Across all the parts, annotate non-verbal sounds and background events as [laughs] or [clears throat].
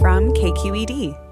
From KQED.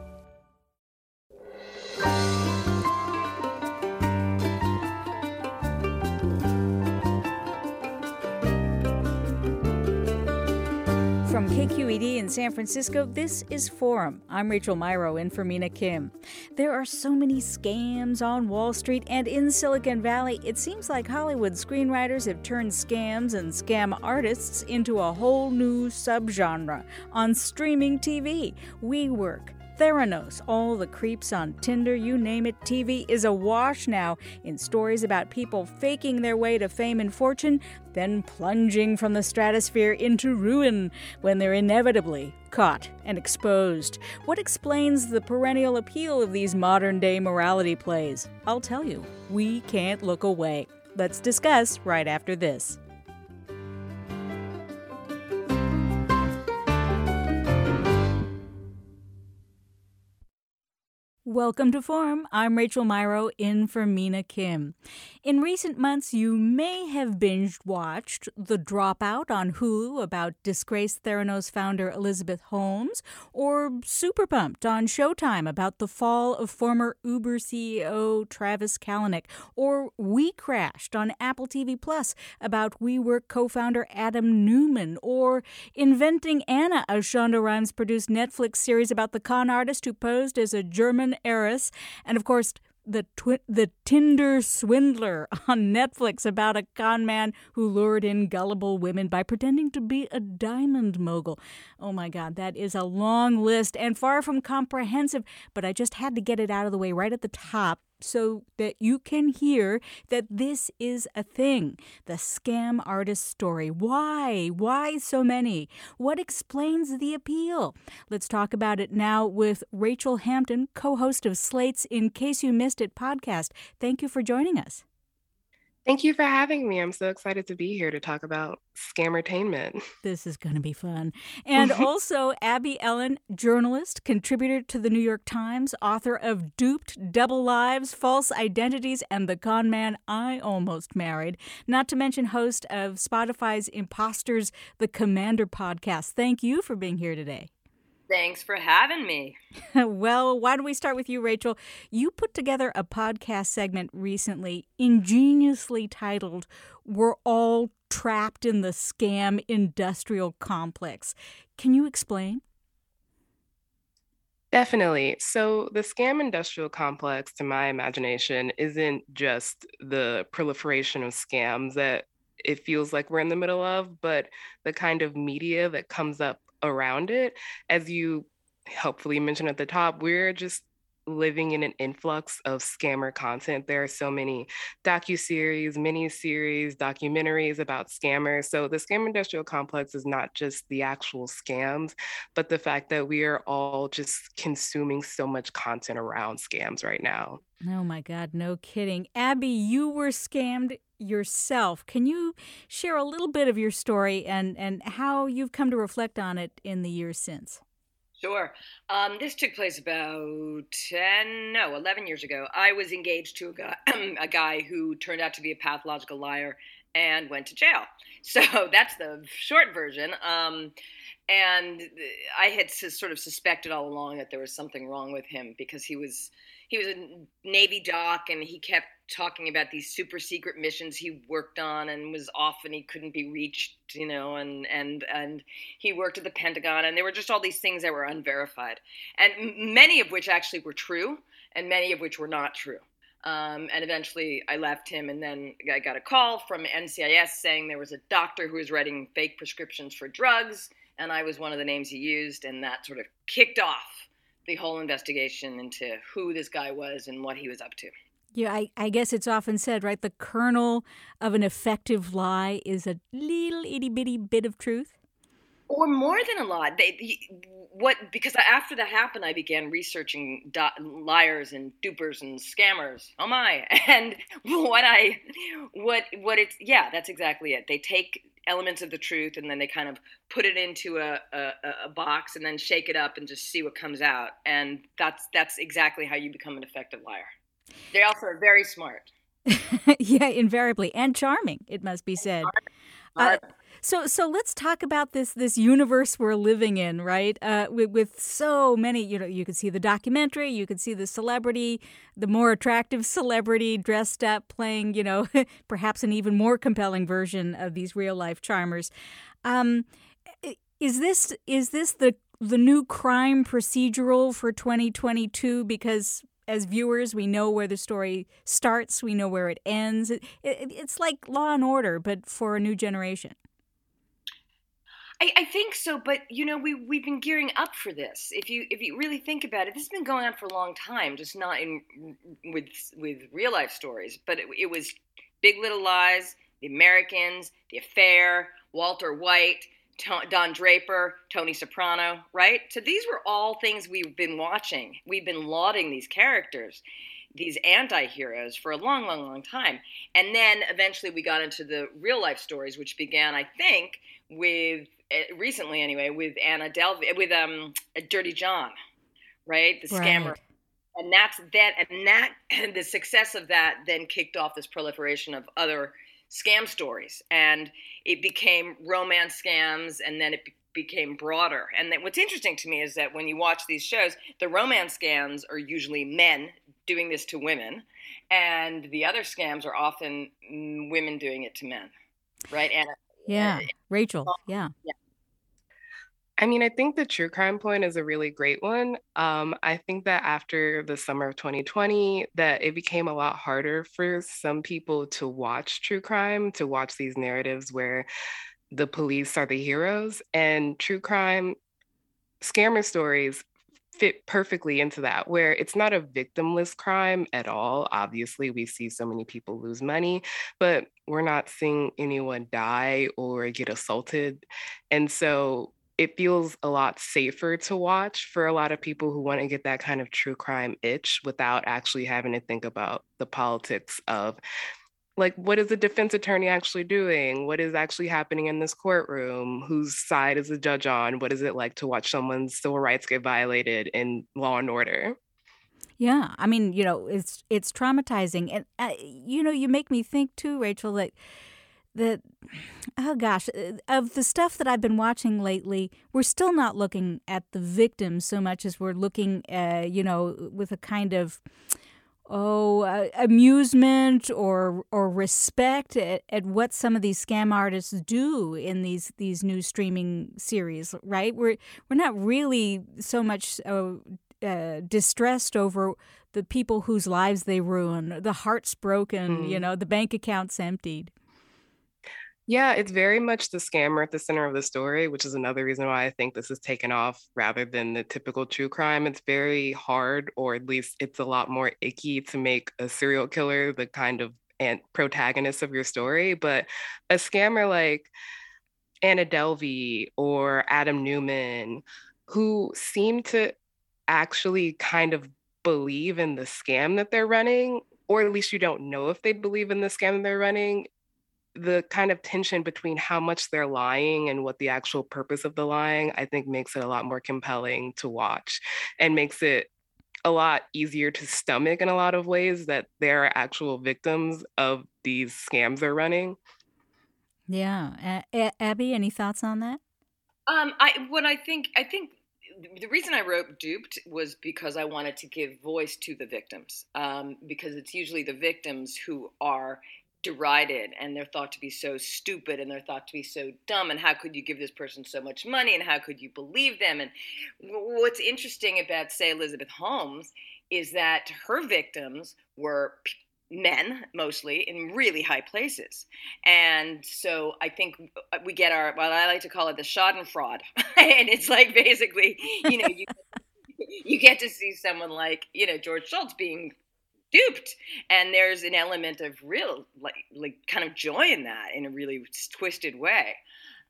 KQED in San Francisco, this is Forum. I'm Rachel Myrow in for Mina Kim. There are so many scams on Wall Street and in Silicon Valley. It seems like Hollywood screenwriters have turned scams and scam artists into a whole new subgenre on streaming TV. WeWork, Theranos, all the creeps on Tinder, you name it, TV is awash now in stories about people faking their way to fame and fortune, then plunging from the stratosphere into ruin when they're inevitably caught and exposed. What explains the perennial appeal of these modern day morality plays? I'll tell you, we can't look away. Let's discuss right after this. Welcome to Forum. I'm Rachel Myrow in for Mina Kim. In recent months, you may have binge watched The Dropout on Hulu about disgraced Theranos founder Elizabeth Holmes, or Super Pumped on Showtime about the fall of former Uber CEO Travis Kalanick, or We Crashed on Apple TV Plus about WeWork co founder Adam Neumann, or Inventing Anna, a Shonda Rhimes produced Netflix series about the con artist who posed as a German heiress, and of course, the twi- the Tinder swindler [laughs] on Netflix about a con man who lured in gullible women by pretending to be a diamond mogul. Oh my God, that is a long list and far from comprehensive, but I just had to get it out of the way right at the top so that you can hear that this is a thing the scam artist story. Why? Why so many? What explains the appeal? Let's talk about it now with Rachel Hampton, co host of Slate's In Case You Missed It podcast. Thank you for joining us. Thank you for having me. I'm so excited to be here to talk about scammertainment. This is going to be fun. And mm-hmm. also, Abby Ellin, journalist, contributor to the New York Times, author of Duped, Double Lives, False Identities, and The Con Man I Almost Married, not to mention host of Spotify's Imposters, the Commander podcast. Thank you for being here today. Thanks for having me. [laughs] well, why don't we start with you, Rachel? You put together a podcast segment recently, ingeniously titled We're All Trapped in the Scam Industrial Complex. Can you explain? Definitely. So, the scam industrial complex, to my imagination, isn't just the proliferation of scams that it feels like we're in the middle of, but the kind of media that comes up around it. As you helpfully mentioned at the top, we're just living in an influx of scammer content. There are so many docu-series, mini-series, documentaries about scammers. So the scam industrial complex is not just the actual scams, but the fact that we are all just consuming so much content around scams right now. Oh my God, no kidding. Abby, you were scammed yourself. Can you share a little bit of your story and, and how you've come to reflect on it in the years since? Sure. Um, this took place about 10, no, 11 years ago. I was engaged to a guy, [clears throat] a guy who turned out to be a pathological liar and went to jail. [laughs] So that's the short version. Um, and I had sort of suspected all along that there was something wrong with him because he was he was a Navy doc and he kept talking about these super secret missions he worked on and was off and he couldn't be reached, you know, and and and he worked at the Pentagon and there were just all these things that were unverified and many of which actually were true and many of which were not true. Um, and eventually I left him, and then I got a call from NCIS saying there was a doctor who was writing fake prescriptions for drugs, and I was one of the names he used, and that sort of kicked off the whole investigation into who this guy was and what he was up to. Yeah, I, I guess it's often said, right? The kernel of an effective lie is a little itty bitty bit of truth or more than a lot. They, what because after that happened, I began researching liars and dupers and scammers. Oh my! [laughs] And what I, what what it's yeah, that's exactly it. They take elements of the truth and then they kind of put it into a, a, a box and then shake it up and just see what comes out. And that's that's exactly how you become an effective liar. They also are very smart. [laughs] yeah, invariably and charming. It must be said. Uh, so so let's talk about this this universe we're living in, right? Uh, with, with so many, you know, you could see the documentary, you could see the celebrity, the more attractive [laughs] celebrity dressed up, playing, you know, [laughs] perhaps an even more compelling version of these real life charmers. Um, is this is this the the new crime procedural for 2022? Because as viewers, we know where the story starts, we know where it ends. It, it, it's like Law and Order, but for a new generation. I, I, think so, but you know, we we've been gearing up for this. If you if you really think about it, this has been going on for a long time, just not in with with real life stories. But it, it was Big Little Lies, The Americans, The Affair, Walter White, Don Draper, Tony Soprano, right? So these were all things we've been watching. We've been lauding these characters, these anti-heroes for a long, long, long time. And then eventually we got into the real life stories, which began, I think, with Eh, recently anyway with Anna Delvey with um Dirty John, right? The scammer. And that's that and that and [laughs] the success of that then kicked off this proliferation of other scam stories and it became romance scams and then it be- became broader. And then what's interesting to me is that when you watch these shows, the romance scams are usually men doing this to women and the other scams are often mm, women doing it to men. Right? And yeah. Rachel. Yeah. Yeah. I mean, I think the true crime point is a really great one. Um, I think that after the summer of 2020, that it became a lot harder for some people to watch true crime, to watch these narratives where the police are the heroes, and true crime scammer stories fit perfectly into that, where it's not a victimless crime at all. Obviously, we see so many people lose money, but we're not seeing anyone die or get assaulted. And so it feels a lot safer to watch for a lot of people who want to get that kind of true crime itch without actually having to think about the politics of like what is the defense attorney actually doing? What is actually happening in this courtroom? Whose side is the judge on? What is it like to watch someone's civil rights get violated in law and order? Yeah i mean you know it's it's traumatizing and uh, you know you make me think too rachel that the oh gosh uh, of the stuff that i've been watching lately we're still not looking at the victims so much as we're looking uh, you know with a kind of oh uh, amusement or or respect at, at what some of these scam artists do in these these new streaming series right we're we're not really so much uh, uh, distressed over the people whose lives they ruin the hearts broken mm. you know the bank accounts emptied yeah, it's very much the scammer at the center of the story, which is another reason why I think this is taken off rather than the typical true crime. It's very hard, or at least it's a lot more icky to make a serial killer the kind of and protagonist of your story. But a scammer like Anna Delvey or Adam Neumann, who seem to actually kind of believe in the scam that they're running, or at least you don't know if they believe in the scam they're running, the kind of tension between how much they're lying and what the actual purpose of the lying, I think makes it a lot more compelling to watch and makes it a lot easier to stomach in a lot of ways that there are actual victims of these scams they're running. Yeah. A- Abby, any thoughts on that? Um, I what I think I think the reason I wrote duped was because I wanted to give voice to the victims. Um, because it's usually the victims who are derided and they're thought to be so stupid and they're thought to be so dumb and how could you give this person so much money and how could you believe them? And what's interesting about say elizabeth holmes is that her victims were men mostly in really high places. And so i think uh, we get our well i like to call it the schadenfreude. [laughs] And it's like basically you know you, [laughs] you get to see someone like you know george shultz being duped. And there's an element of real like like kind of joy in that in a really twisted way.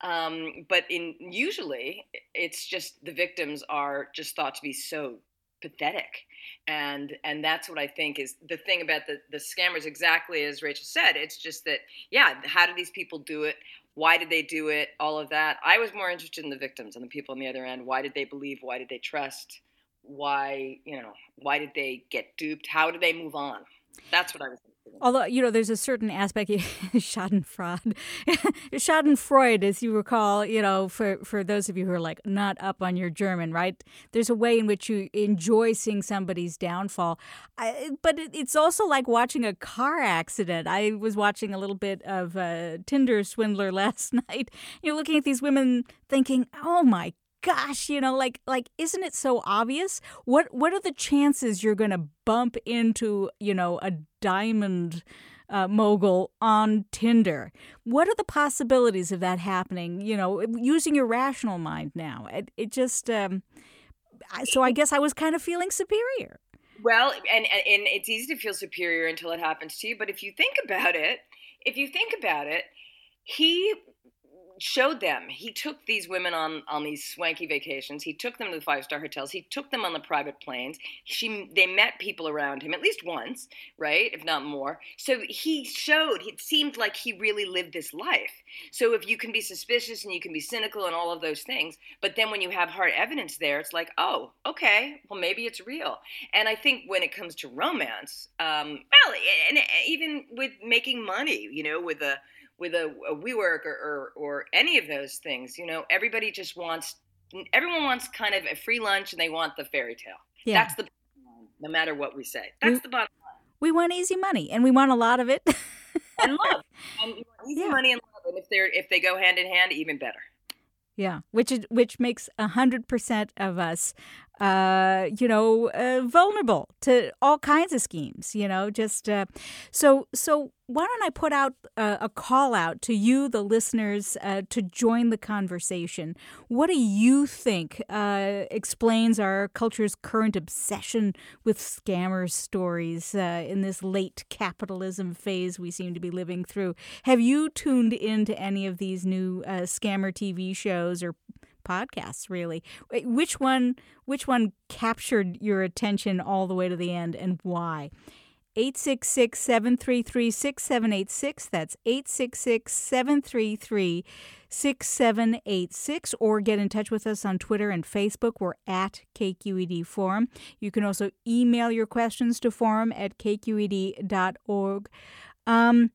Um, but in usually it's just the victims are just thought to be so pathetic. And and that's what i think is the thing about the the scammers exactly as rachel said it's just that yeah how do these people do it? Why did they do it? All of that. I was more interested in the victims and the people on the other end. Why did they believe? Why did they trust why you know why did they get duped how did they move on that's what i was Thinking. Although, you know, there's a certain aspect, [laughs] Schadenfreude, [laughs] Schadenfreude, as you recall, you know, for, for those of you who are like not up on your German, right? There's a way in which you enjoy seeing somebody's downfall. I, but it, it's also like watching a car accident. I was watching a little bit of uh, Tinder Swindler [laughs] last night. You're looking at these women thinking, oh my gosh, you know, like like isn't it so obvious? What what are the chances you're going to bump into, you know, a diamond uh, mogul on Tinder? What are the possibilities of that happening? You know, using your rational mind now. It, it just um, so I guess I was kind of feeling superior. Well, and and it's easy to feel superior until it happens to you. But if you think about it, if you think about it, he showed them. He took these women on on these swanky vacations. He took them to the five star hotels. He took them on the private planes. She they met people around him at least once, right, if not more. So he showed. It seemed like he really lived this life. So if you can be suspicious and you can be cynical and all of those things, but then when you have hard evidence there, it's like, oh, okay, well maybe it's real. And I think when it comes to romance, um, well, and even with making money, you know, with a with a, a WeWork or, or, or any of those things. You know, everybody just wants everyone wants kind of a free lunch and they want the fairy tale. Yeah. That's the no matter what we say. That's we, the bottom line. We want easy money and we want a lot of it. and love. [laughs] And easy yeah. money and love. And if they're if they go hand in hand, even better. Yeah, which is, which makes a hundred percent of us uh, you know, uh, vulnerable to all kinds of schemes. You know, just uh, so so. Why don't I put out uh, a call out to you, the listeners, uh, to join the conversation? What do you think uh, explains our culture's current obsession with scammer stories in this late capitalism phase we seem to be living through? Have you tuned into any of these new scammer TV shows or podcasts really which one which one captured your attention all the way to the end and why 866 733 6786. That's 866 733 6786. Or get in touch with us on Twitter and Facebook. We're at KQED Forum. You can also email your questions to forum at kqed.org. Um,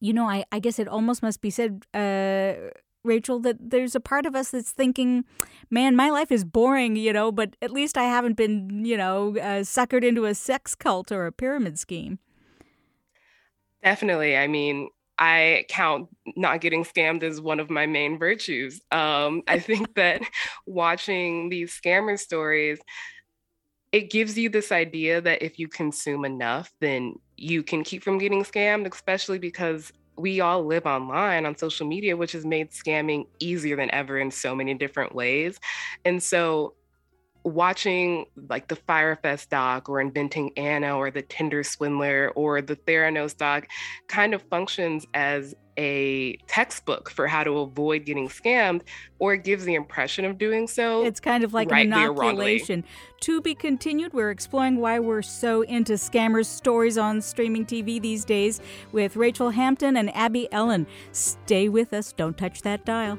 you know, I, I guess it almost must be said. Uh, Rachel, that there's a part of us that's thinking, man, my life is boring, you know, but at least I haven't been, you know, uh, suckered into a sex cult or a pyramid scheme. Definitely. I mean, I count not getting scammed as one of my main virtues. Um, I think [laughs] that watching these scammer stories, it gives you this idea that if you consume enough, then you can keep from getting scammed, especially because we all live online on social media, which has made scamming easier than ever in so many different ways. And so watching like the Fyre Fest doc or Inventing Anna or the Tinder Swindler or the Theranos doc kind of functions as a textbook for how to avoid getting scammed or gives the impression of doing so. It's kind of like an inoculation. To be continued, we're exploring why we're so into scammers stories on streaming TV these days with Rachel Hampton and Abby Ellin. Stay with us, don't touch that dial.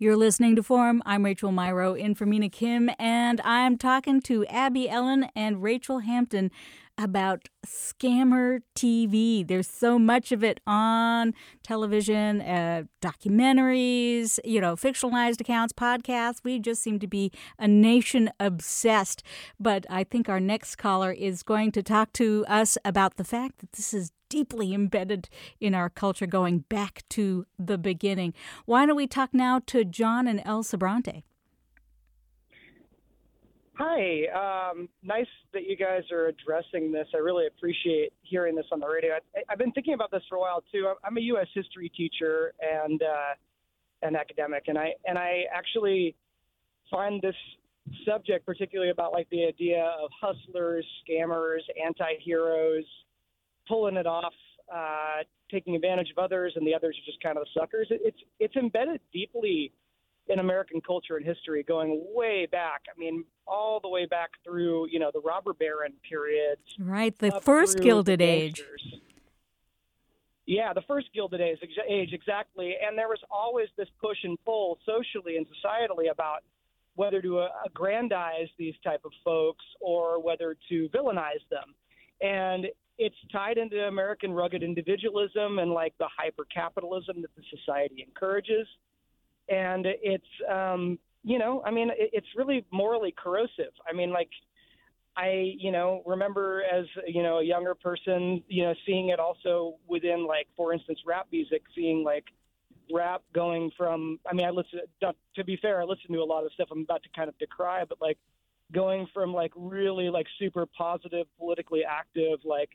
You're listening to Forum. I'm Rachel Myrow in for Mina Kim, and I'm talking to Abby Ellin and Rachel Hampton about scammer TV. There's so much of it on television, uh, documentaries, you know, fictionalized accounts, podcasts. We just seem to be a nation obsessed. But I think our next caller is going to talk to us about the fact that this is deeply embedded in our culture going back to the beginning. Why don't we talk now to John and El Sobrante? Hi, um, nice that you guys are addressing this. I really appreciate hearing this on the radio. I, have been thinking about this for a while too. I'm a U.S. history teacher and uh, an academic, and I and I actually find this subject, particularly about like the idea of hustlers, scammers, anti-heroes, pulling it off, uh, taking advantage of others, and the others are just kind of the suckers. It's it's embedded deeply in American culture and history going way back. I mean, all the way back through, you know, the robber baron periods. Right, the first Gilded Age. Yeah, the first Gilded Age, age, exactly. And there was always this push and pull socially and societally about whether to uh, aggrandize these type of folks or whether to villainize them. And it's tied into American rugged individualism and like the hyper capitalism that the society encourages and it's um, you know, I mean, it, it's really morally corrosive. I mean, like. I, you know, remember as you know a younger person, you know, seeing it also within like, for instance, rap music, seeing like rap going from. I mean, I listen. To be fair, I listen to a lot of stuff I'm about to kind of decry, but like going from like really like super positive, politically active, like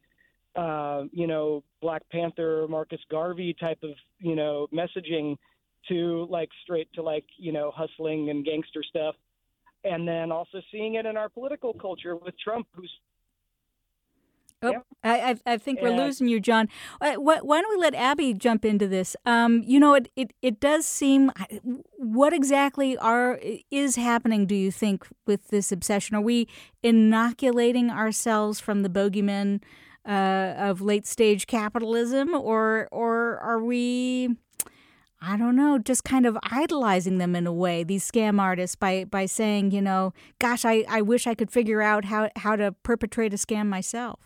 uh, you know, Black Panther, Marcus Garvey type of you know messaging to like straight to like you know hustling and gangster stuff, and then also seeing it in our political culture with Trump, who's Oh, yeah. I, I think we're losing you, John. Uh, why, why, don't we let Abby jump into this? Um, you know, it, it, it does seem. What exactly are is happening? Do you think with this obsession? Are we inoculating ourselves from the bogeymen uh, of late stage capitalism, or or are we? I don't know, just kind of idolizing them in a way, these scam artists, by by saying, you know, gosh, I, I wish I could figure out how, how to perpetrate a scam myself.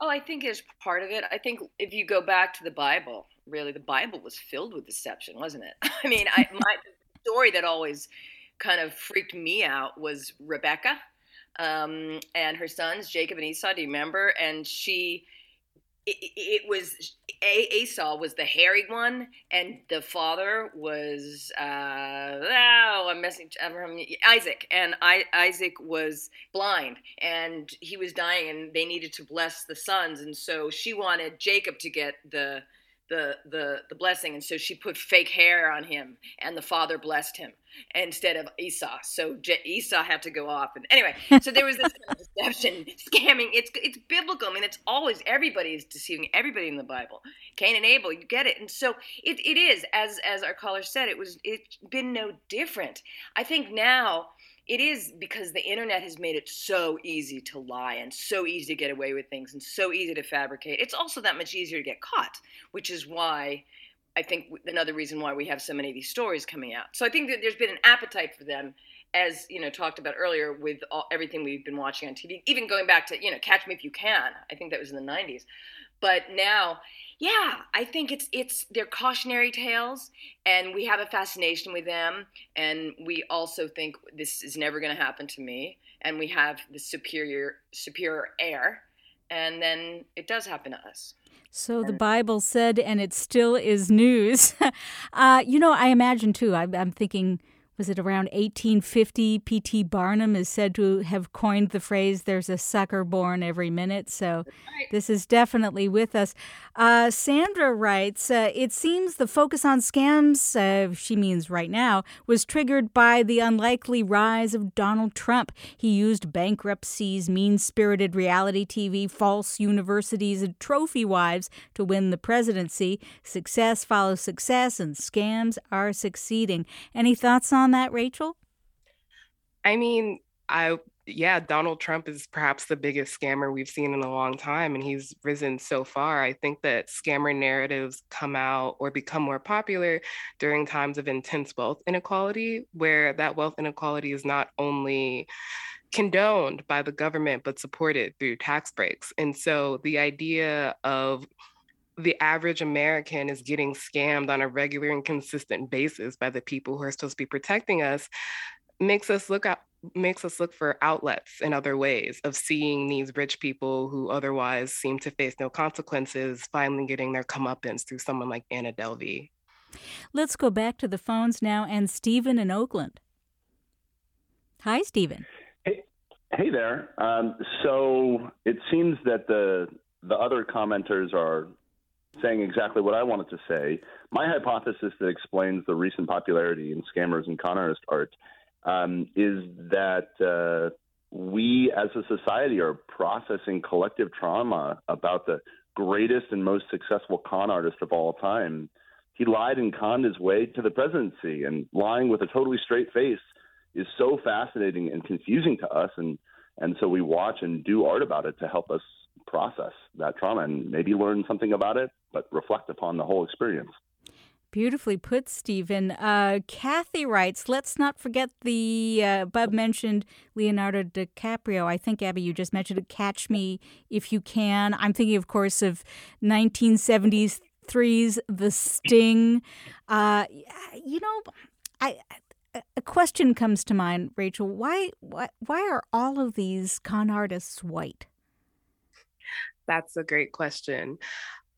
Oh, I think it's part of it. I think if you go back to the Bible, really, the Bible was filled with deception, wasn't it? [laughs] I mean, I, [laughs] my story that always kind of freaked me out was Rebecca um, and her sons, Jacob and Esau. Do you remember? And she it, it was Esau was the hairy one, and the father was uh, oh, I'm messing Isaac, and I, Isaac was blind, and he was dying, and they needed to bless the sons, and so she wanted Jacob to get the the the the blessing, and so she put fake hair on him, and the father blessed him instead of Esau. So Je- Esau had to go off, and anyway, so there was this kind of [laughs] deception, scamming. It's it's biblical. I mean, it's always everybody is deceiving everybody in the Bible. Cain and Abel, you get it, and so it, it is as as our caller said, it was it's been no different. I think now it is because the internet has made it so easy to lie and so easy to get away with things and so easy to fabricate. It's also that much easier to get caught, which is why I think another reason why we have so many of these stories coming out. So I think that there's been an appetite for them, as you know, talked about earlier with all, everything we've been watching on TV, even going back to you know Catch Me If You Can. I think that was in the '90s, but now yeah, I think it's it's they're cautionary tales, and we have a fascination with them, and we also think this is never going to happen to me, and we have the superior superior air, and then it does happen to us. So the Bible said, and it still is news. [laughs] uh, you know, I imagine too. I'm, I'm thinking was it around 1850? P.T. Barnum is said to have coined the phrase, there's a sucker born every minute. So this is definitely with us. Uh, Sandra writes, uh, it seems the focus on scams, uh, she means right now, was triggered by the unlikely rise of Donald Trump. He used bankruptcies, mean spirited reality TV, false universities, and trophy wives to win the presidency. Success follows success, and scams are succeeding. Any thoughts on on that, Rachel? I mean, I yeah, Donald Trump is perhaps the biggest scammer we've seen in a long time, and he's risen so far. I think that scammer narratives come out or become more popular during times of intense wealth inequality, where that wealth inequality is not only condoned by the government, but supported through tax breaks. And so the idea of the average American is getting scammed on a regular and consistent basis by the people who are supposed to be protecting us makes us look out makes us look for outlets and other ways of seeing these rich people who otherwise seem to face no consequences finally getting their comeuppance through someone like Anna Delvey. Let's go back to the phones now and Stephen in Oakland. Hi, Stephen. Hey, hey there. Um, so it seems that the the other commenters are saying exactly what I wanted to say. My hypothesis that explains the recent popularity in scammers and con artist art um, is that uh, we as a society are processing collective trauma about the greatest and most successful con artist of all time. He lied and conned his way to the presidency, and lying with a totally straight face is so fascinating and confusing to us. And, and so we watch and do art about it to help us process that trauma and maybe learn something about it, but reflect upon the whole experience. Beautifully put, Stephen. Uh, Kathy writes, let's not forget the, uh, mentioned Leonardo DiCaprio. I think, Abby, you just mentioned it, Catch Me If You Can. I'm thinking, of course, of 1973's The Sting. Uh, you know, I, a question comes to mind, Rachel. Why, why, why are all of these con artists white? That's a great question.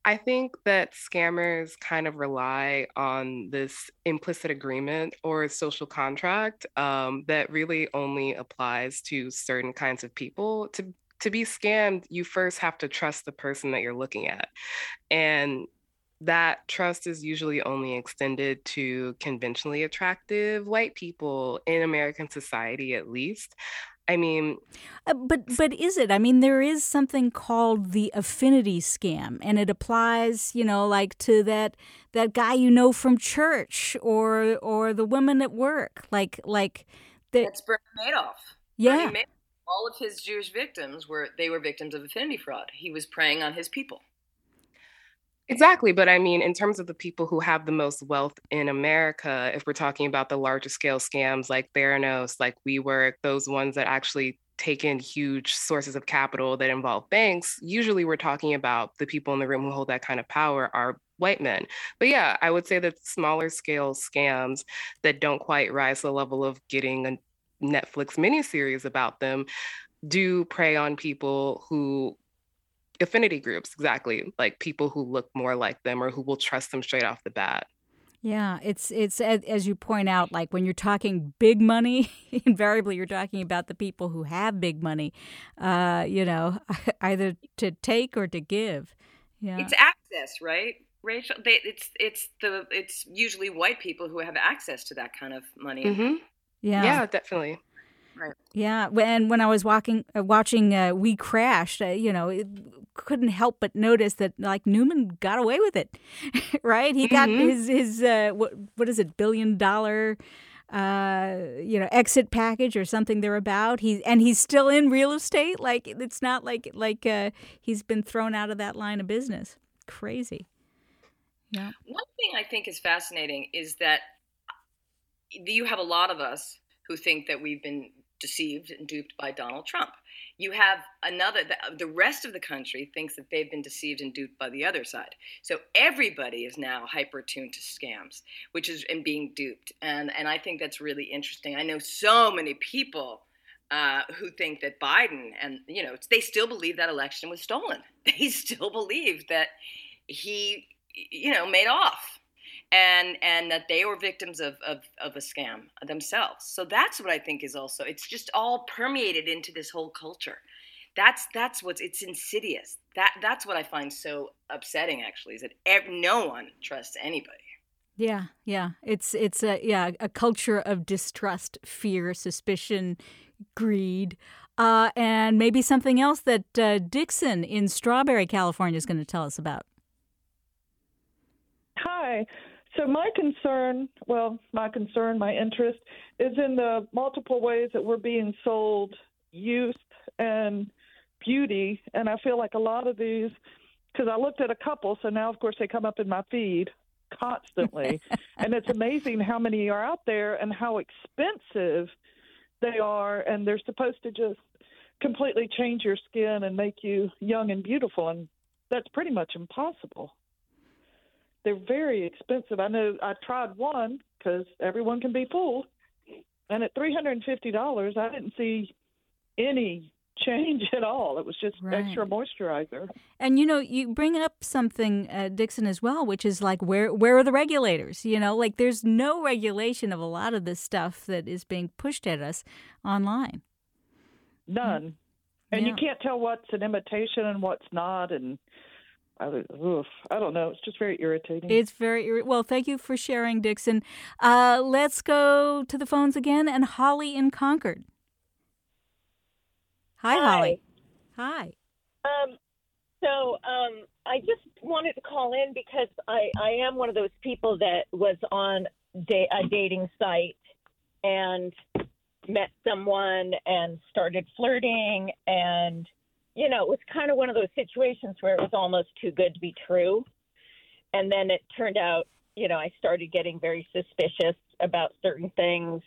I think that scammers kind of rely on this implicit agreement or social contract um, that really only applies to certain kinds of people. To to be scammed, you first have to trust the person that you're looking at, and that trust is usually only extended to conventionally attractive white people in American society, at least. I mean, uh, but but is it? I mean, there is something called the affinity scam, and it applies, you know, like to that that guy you know from church or or the woman at work, like like the, that's Bernie Madoff. Yeah, Bernie Madoff, all of his Jewish victims were they were victims of affinity fraud. He was preying on his people. Exactly. But I mean, in terms of the people who have the most wealth in America, if we're talking about the larger scale scams like Theranos, like WeWork, those ones that actually take in huge sources of capital that involve banks, usually we're talking about the people in the room who hold that kind of power are white men. But yeah, I would say that smaller scale scams that don't quite rise to the level of getting a Netflix miniseries about them do prey on people who affinity groups exactly like people who look more like them or who will trust them straight off the bat. Yeah it's it's as you point out like when you're talking big money [laughs] invariably you're talking about the people who have big money uh you know [laughs] either to take or to give. Yeah. It's access right rachel? They, it's it's the it's usually white people who have access to that kind of money. Mm-hmm. yeah. Yeah definitely Right. Yeah, and when I was walking, uh, watching uh, We Crashed, uh, you know, it couldn't help but notice that like Neumann got away with it, [laughs] right? He got mm-hmm. his his uh, what what is it billion dollar uh you know exit package or something they're about he's and he's still in real estate like it's not like like uh he's been thrown out of that line of business crazy yeah one thing i think is fascinating is that you have a lot of us who think that we've been deceived and duped by Donald Trump. You have another, the, the, rest of the country thinks that they've been deceived and duped by the other side. So everybody is now hyper tuned to scams, which is, and being duped. And, and I think that's really interesting. I know so many people uh, who think that Biden and, you know, they still believe that election was stolen. [laughs] They still believe that he, you know, made off and and that they were victims of, of, of a scam themselves. So that's what I think is also it's just all permeated into this whole culture. That's that's what's it's insidious. That that's what I find so upsetting actually is that ev- no one trusts anybody. Yeah, yeah. It's it's a yeah, a culture of distrust, fear, suspicion, greed. Uh, and maybe something else that uh, Dixon in Strawberry, California is going to tell us about. Hi. So my concern, well, my concern, my interest is in the multiple ways that we're being sold youth and beauty. And I feel like a lot of these, because I looked at a couple, so now of course they come up in my feed constantly, [laughs] and it's amazing how many are out there and how expensive they are, and they're supposed to just completely change your skin and make you young and beautiful, and that's pretty much impossible. They're very expensive. I know I tried one because everyone can be fooled, and at three hundred and fifty dollars, I didn't see any change at all. It was just Right. extra moisturizer. And you know, you bring up something, uh, Dixon, as well, which is like, where where are the regulators? You know, like there's no regulation of a lot of this stuff that is being pushed at us online. None. And you can't tell what's an imitation and what's not. And I, oof, I don't know. It's just very irritating. It's very irri- well. Thank you for sharing, Dixon. Uh, let's go to the phones again, and Holly in Concord. Hi, Holly. Hi. Um, so um, I just wanted to call in because I, I am one of those people that was on da- a dating site and met someone and started flirting and you know it was kind of one of those situations where it was almost too good to be true. And then it turned out you know i started getting very suspicious about certain things.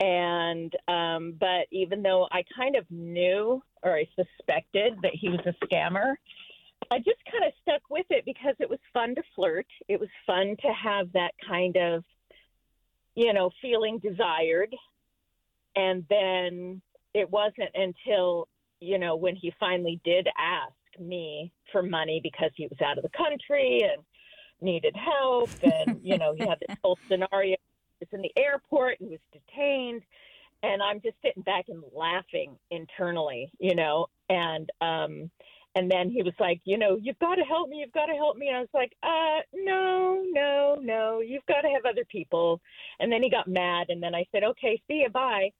And um but even though i kind of knew or i suspected that he was a scammer i just kind of stuck with it because it was fun to flirt. It was fun to have that kind of you know feeling desired. And then it wasn't until you know when he finally did ask me for money because he was out of the country and needed help [laughs] and you know he had this whole scenario was in the airport He was detained. And i'm just sitting back and laughing internally you know and um and then he was like you know you've got to help me you've got to help me. And i was like uh no no no you've got to have other people. And then he got mad and then i said okay see you bye.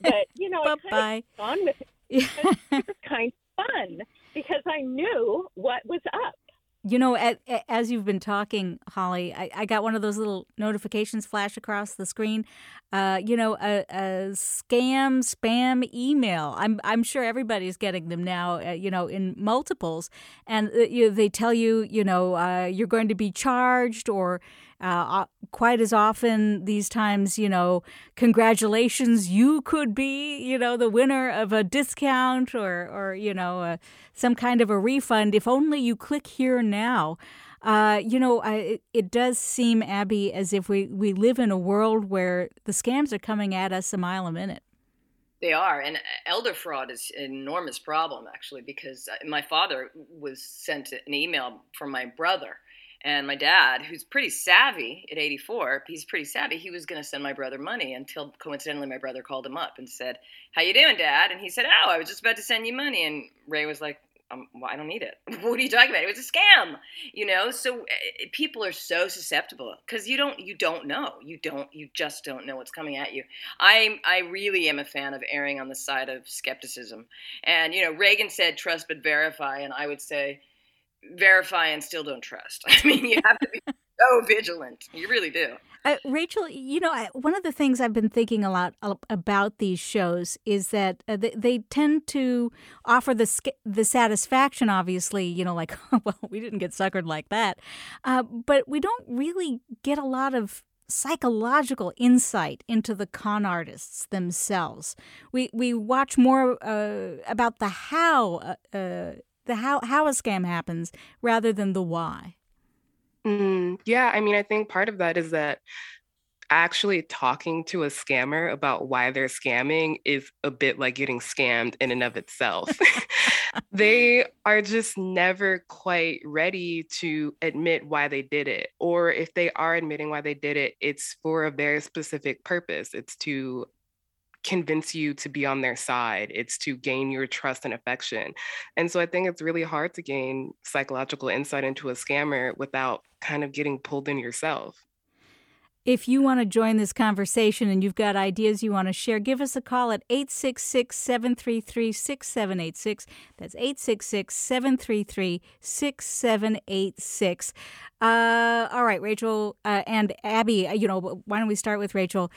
But you know i kind of gone with it it was kind of fun because i knew what was up You know, as you've been talking, Holly, I, I got one of those little notifications flash across the screen. Uh, you know, a, a scam spam email. I'm I'm sure everybody's getting them now. Uh, you know, in multiples, and uh, you, they tell you, you know, uh, you're going to be charged, or uh, uh, quite as often these times, you know, congratulations, you could be, you know, the winner of a discount or, or you know, uh, some kind of a refund if only you click here now. Uh, you know, I, it, it does seem, Abby, as if we, we live in a world where the scams are coming at us a mile a minute. They are, and elder fraud is an enormous problem actually because uh, my father was sent an email from my brother, and my dad, who's pretty savvy at 84, he's pretty savvy. He was going to send my brother money until coincidentally my brother called him up and said, "How you doing, Dad?" And he said, "Oh, I was just about to send you money." And Ray was like, um, well, I don't need it. [laughs] what are you talking about? It was a scam, you know. So uh, people are so susceptible because you don't, you don't know, you don't, you just don't know what's coming at you. I, I really am a fan of erring on the side of skepticism. And you know, Reagan said, "Trust but verify," and I would say, verify and still don't trust. [laughs] I mean, you have to be so [laughs] vigilant. You really do. Uh, Rachel, you know, I, one of the things I've been thinking a lot about these shows is that uh, they, they tend to offer the the satisfaction, obviously, you know, like, [laughs] well, we didn't get suckered like that, uh, but we don't really get a lot of psychological insight into the con artists themselves. We we watch more uh, about the how uh, uh, the how how a scam happens rather than the why. Mm, yeah, I mean, I think part of that is that actually talking to a scammer about why they're scamming is a bit like getting scammed in and of itself. [laughs] they are just never quite ready to admit why they did it. Or if they are admitting why they did it, it's for a very specific purpose. It's to convince you to be on their side. It's to gain your trust and affection. And so I think it's really hard to gain psychological insight into a scammer without kind of getting pulled in yourself. If you want to join this conversation and you've got ideas you want to share, give us a call at 866 733 6786. That's 866 733 6786. All right, Rachel uh, and Abby, uh, you know, why don't we start with Rachel?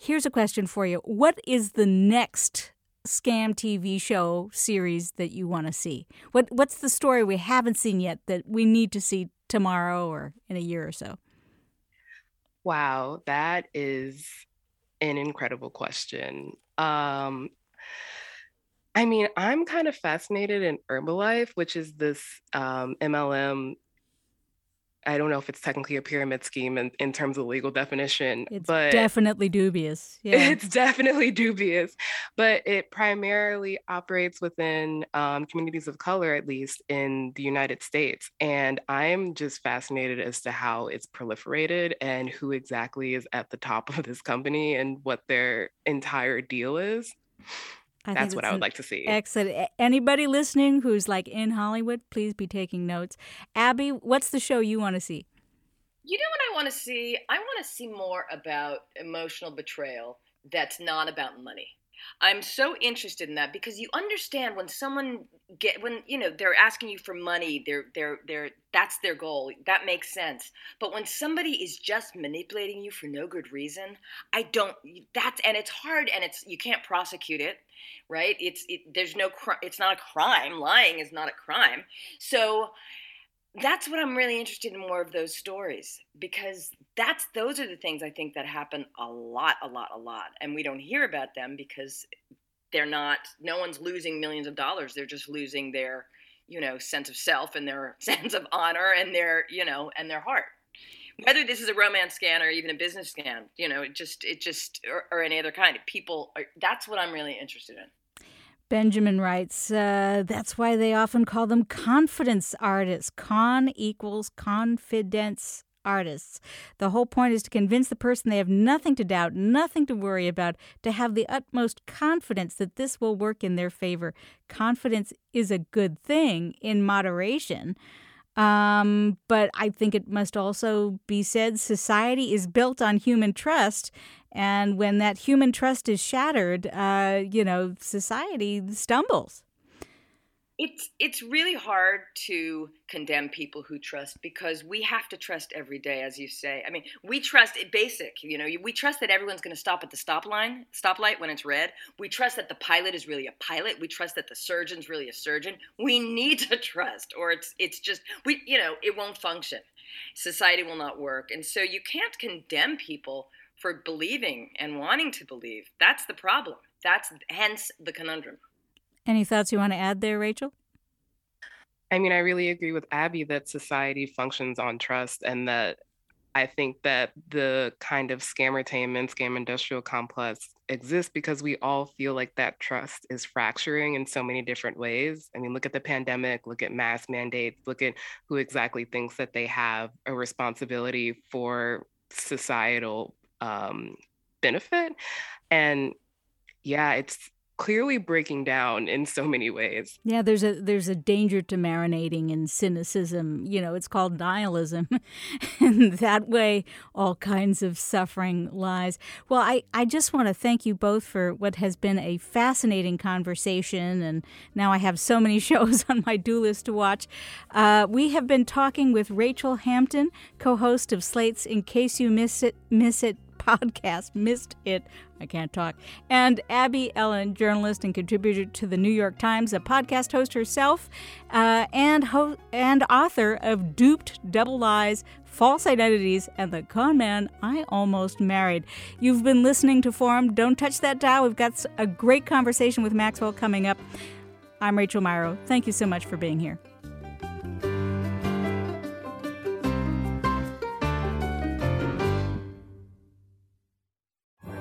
Here's a question for you What is the next scam TV show series that you want to see? What What's the story we haven't seen yet that we need to see tomorrow or in a year or so? Wow, that is an incredible question. Um, I mean, I'm kind of fascinated in Herbalife, which is this um, MLM I don't know if it's technically a pyramid scheme in, in terms of legal definition, it's but definitely dubious. [laughs] Yeah. It's definitely dubious, but it primarily operates within um, communities of color, at least in the United States. And I'm just fascinated as to how it's proliferated and who exactly is at the top of this company and what their entire deal is. I That's what I would like to see. Excellent. Anybody listening who's like in Hollywood, please be taking notes. Abby, what's the show you want to see? You know what I want to see? I want to see more about emotional betrayal that's not about money. I'm so interested in that because you understand when someone get when you know they're asking you for money, they're they're they're that's their goal. That makes sense. But when somebody is just manipulating you for no good reason, I don't that's and it's hard and it's you can't prosecute it, right? It's it, there's no it's not a crime. Lying is not a crime. So that's what I'm really interested in more of those stories because that's those are the things I think that happen a lot, a lot, a lot, and we don't hear about them because they're not. No one's losing millions of dollars. They're just losing their, you know, sense of self and their [laughs] sense of honor and their, you know, and their heart. Whether this is a romance scan or even a business scan, you know, it just, it just, or, or any other kind. People, are, that's what I'm really interested in. Benjamin writes, uh, that's why they often call them confidence artists. Con equals confidence artists. The whole point is to convince the person they have nothing to doubt, nothing to worry about, to have the utmost confidence that this will work in their favor. Confidence is a good thing in moderation. Um, but I think it must also be said society is built on human trust, and when that human trust is shattered, uh, you know, society stumbles. It's it's really hard to condemn people who trust because we have to trust every day, as you say. I mean, we trust it basic. You know, we trust that everyone's going to stop at the stop line, stoplight when it's red. We trust that the pilot is really a pilot. We trust that the surgeon's really a surgeon. We need to trust, or it's it's just we you know it won't function. Society will not work, and so you can't condemn people for believing and wanting to believe. That's the problem. That's hence the conundrum. Any thoughts you want to add there, Rachel? I mean, I really agree with Abby that society functions on trust and that I think that the kind of scammertainment, scam industrial complex exists because we all feel like that trust is fracturing in so many different ways. I mean, look at the pandemic, look at mass mandates, look at who exactly thinks that they have a responsibility for societal um, benefit. And yeah, it's clearly breaking down in so many ways. Yeah, there's a there's a danger to marinating in cynicism. You know, it's called nihilism. [laughs] and that way all kinds of suffering lies. Well, I, I just want to thank you both for what has been a fascinating conversation and now I have so many [laughs] shows on my do list to watch. Uh, we have been talking with Rachel Hampton, co-host of Slate's In Case You Miss It Miss It podcast, Missed It. I can't talk. And Abby Ellin, journalist and contributor to the New York Times, a podcast host herself, uh, and ho- and author of Duped, Double Lives, False Identities, and The Con Man I Almost Married. You've been listening to Forum. Don't touch that dial. We've got a great conversation with Maxwell coming up. I'm Rachel Myrow. Thank you so much for being here.